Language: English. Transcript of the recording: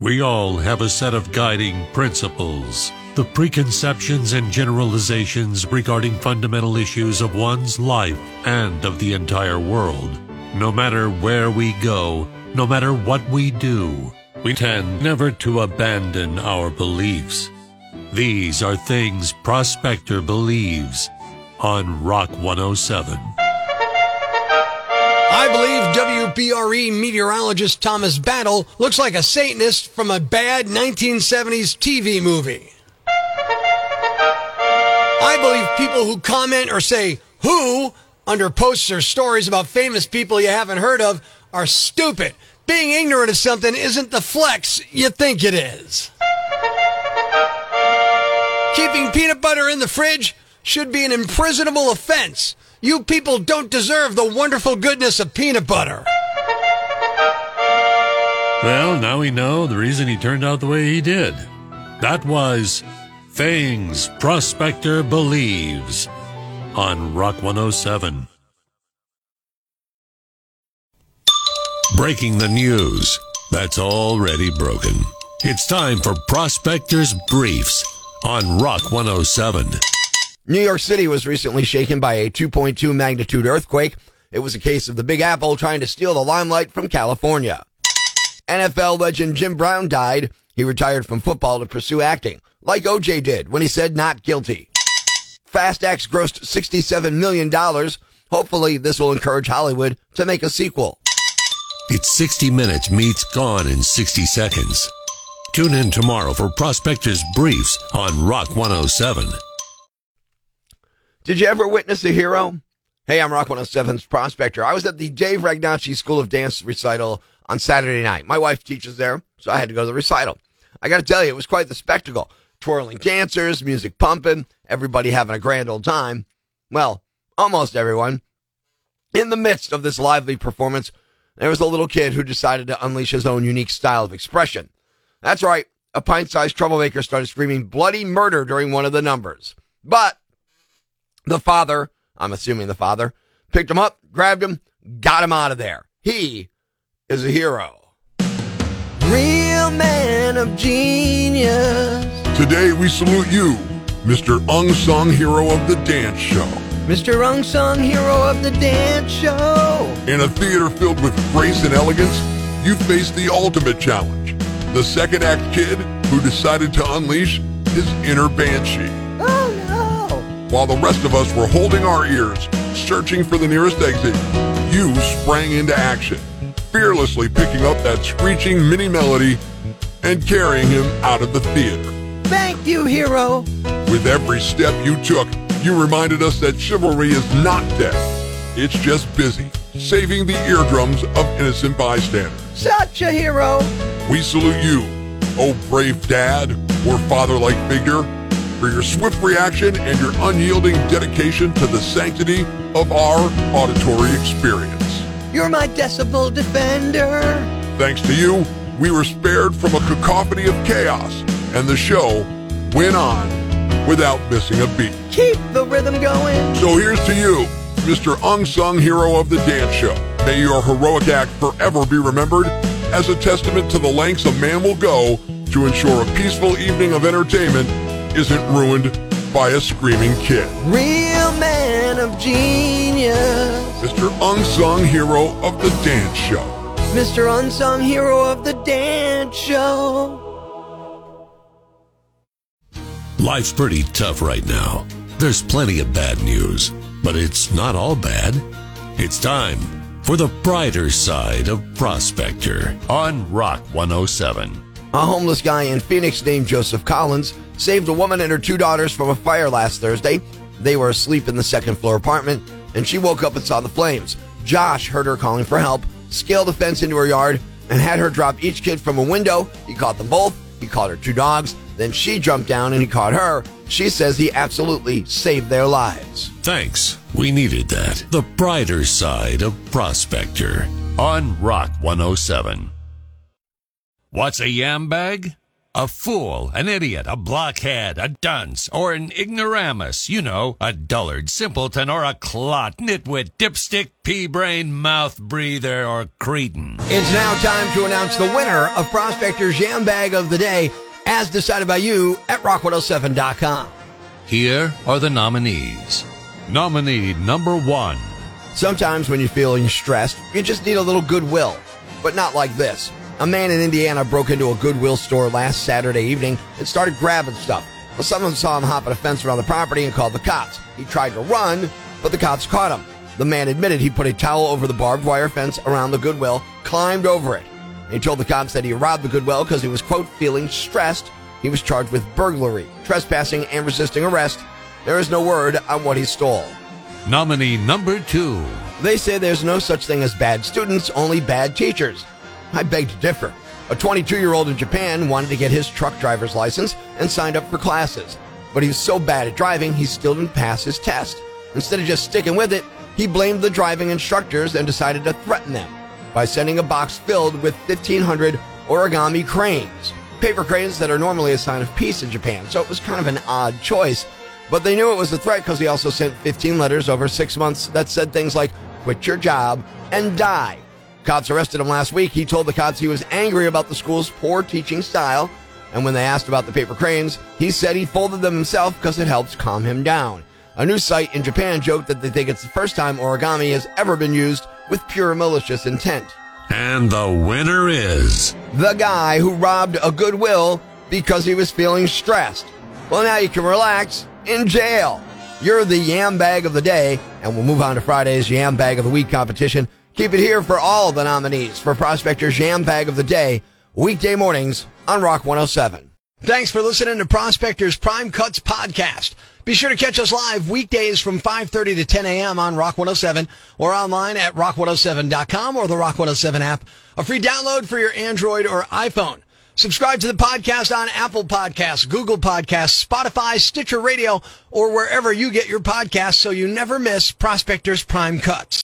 We all have a set of guiding principles. The preconceptions and generalizations regarding fundamental issues of one's life and of the entire world. No matter where we go, no matter what we do, we tend never to abandon our beliefs. These are things Prospector believes on Rock 107. I believe WBRE meteorologist Thomas Battle looks like a Satanist from a bad 1970s TV movie. I believe people who comment or say who under posts or stories about famous people you haven't heard of are stupid. Being ignorant of something isn't the flex you think it is. Keeping peanut butter in the fridge should be an imprisonable offense. You people don't deserve the wonderful goodness of peanut butter. Well, now we know the reason he turned out the way he did. That was Things Prospector Believes on Rock 107. Breaking the news that's already broken. It's time for Prospector's Briefs on Rock 107. New York City was recently shaken by a 2.2 magnitude earthquake. It was a case of the Big Apple trying to steal the limelight from California. NFL legend Jim Brown died. He retired from football to pursue acting, like OJ did when he said not guilty. Fast X grossed $67 million. Hopefully, this will encourage Hollywood to make a sequel. It's 60 Minutes meets Gone in 60 Seconds. Tune in tomorrow for Prospector's Briefs on Rock 107. Did you ever witness a hero? Hey, I'm Rock 107's Prospector. I was at the Dave Ragnacci School of Dance recital on Saturday night. My wife teaches there, so I had to go to the recital. I got to tell you, it was quite the spectacle. Twirling dancers, music pumping, everybody having a grand old time. Well, almost everyone. In the midst of this lively performance, there was a little kid who decided to unleash his own unique style of expression. That's right, a pint sized troublemaker started screaming bloody murder during one of the numbers. But the father, I'm assuming the father, picked him up, grabbed him, got him out of there. He is a hero. Real man of genius. Today we salute you, Mr. Unsung Hero of the Dance Show. Mr. Unsung Hero of the Dance Show. In a theater filled with grace and elegance, you face the ultimate challenge. The second act kid who decided to unleash his inner banshee. Oh no. While the rest of us were holding our ears, searching for the nearest exit, you sprang into action, fearlessly picking up that screeching mini melody and carrying him out of the theater. Thank you, hero. With every step you took, you reminded us that chivalry is not dead. It's just busy, saving the eardrums of innocent bystanders. Such a hero. We salute you, oh brave dad or father-like figure, for your swift reaction and your unyielding dedication to the sanctity of our auditory experience. You're my decibel defender. Thanks to you, we were spared from a cacophony of chaos, and the show went on without missing a beat. Keep the rhythm going. So here's to you, Mr. Unsung Hero of the Dance Show. May your heroic act forever be remembered as a testament to the lengths a man will go to ensure a peaceful evening of entertainment isn't ruined by a screaming kid. Real man of genius. Mr. Unsung Hero of the Dance Show. Mr. Unsung Hero of the Dance Show. Life's pretty tough right now. There's plenty of bad news, but it's not all bad. It's time for the brighter side of Prospector on Rock 107. A homeless guy in Phoenix named Joseph Collins saved a woman and her two daughters from a fire last Thursday. They were asleep in the second floor apartment, and she woke up and saw the flames. Josh heard her calling for help, scaled the fence into her yard, and had her drop each kid from a window. He caught them both. He caught her two dogs. Then she jumped down and he caught her. She says he absolutely saved their lives. Thanks. We needed that. The brighter side of Prospector on Rock 107. What's a yam bag? A fool, an idiot, a blockhead, a dunce, or an ignoramus, you know, a dullard, simpleton, or a clot, nitwit, dipstick, pea-brain, mouth breather, or cretin. It's now time to announce the winner of Prospector's Yam Bag of the Day, as decided by you at rock107.com. Here are the nominees. Nominee number one. Sometimes when you're feeling stressed, you just need a little goodwill, but not like this. A man in Indiana broke into a Goodwill store last Saturday evening and started grabbing stuff. Well, someone saw him hopping a fence around the property and called the cops. He tried to run, but the cops caught him. The man admitted he put a towel over the barbed wire fence around the Goodwill, climbed over it. He told the cops that he robbed the Goodwill because he was, quote, feeling stressed. He was charged with burglary, trespassing, and resisting arrest. There is no word on what he stole. Nominee number two. They say there's no such thing as bad students, only bad teachers. I beg to differ. A 22 year old in Japan wanted to get his truck driver's license and signed up for classes. But he was so bad at driving, he still didn't pass his test. Instead of just sticking with it, he blamed the driving instructors and decided to threaten them by sending a box filled with 1,500 origami cranes. Paper cranes that are normally a sign of peace in Japan, so it was kind of an odd choice. But they knew it was a threat because he also sent 15 letters over six months that said things like, quit your job and die. Cops arrested him last week. He told the cops he was angry about the school's poor teaching style. And when they asked about the paper cranes, he said he folded them himself because it helps calm him down. A news site in Japan joked that they think it's the first time origami has ever been used with pure malicious intent. And the winner is. The guy who robbed a Goodwill because he was feeling stressed. Well, now you can relax in jail. You're the yam bag of the day, and we'll move on to Friday's yam bag of the week competition. Keep it here for all the nominees for Prospector's Yam Bag of the Day, weekday mornings on Rock 107. Thanks for listening to Prospector's Prime Cuts podcast. Be sure to catch us live weekdays from 5.30 to 10 a.m. on Rock 107 or online at rock107.com or the Rock 107 app. A free download for your Android or iPhone. Subscribe to the podcast on Apple Podcasts, Google Podcasts, Spotify, Stitcher Radio, or wherever you get your podcasts so you never miss Prospector's Prime Cuts.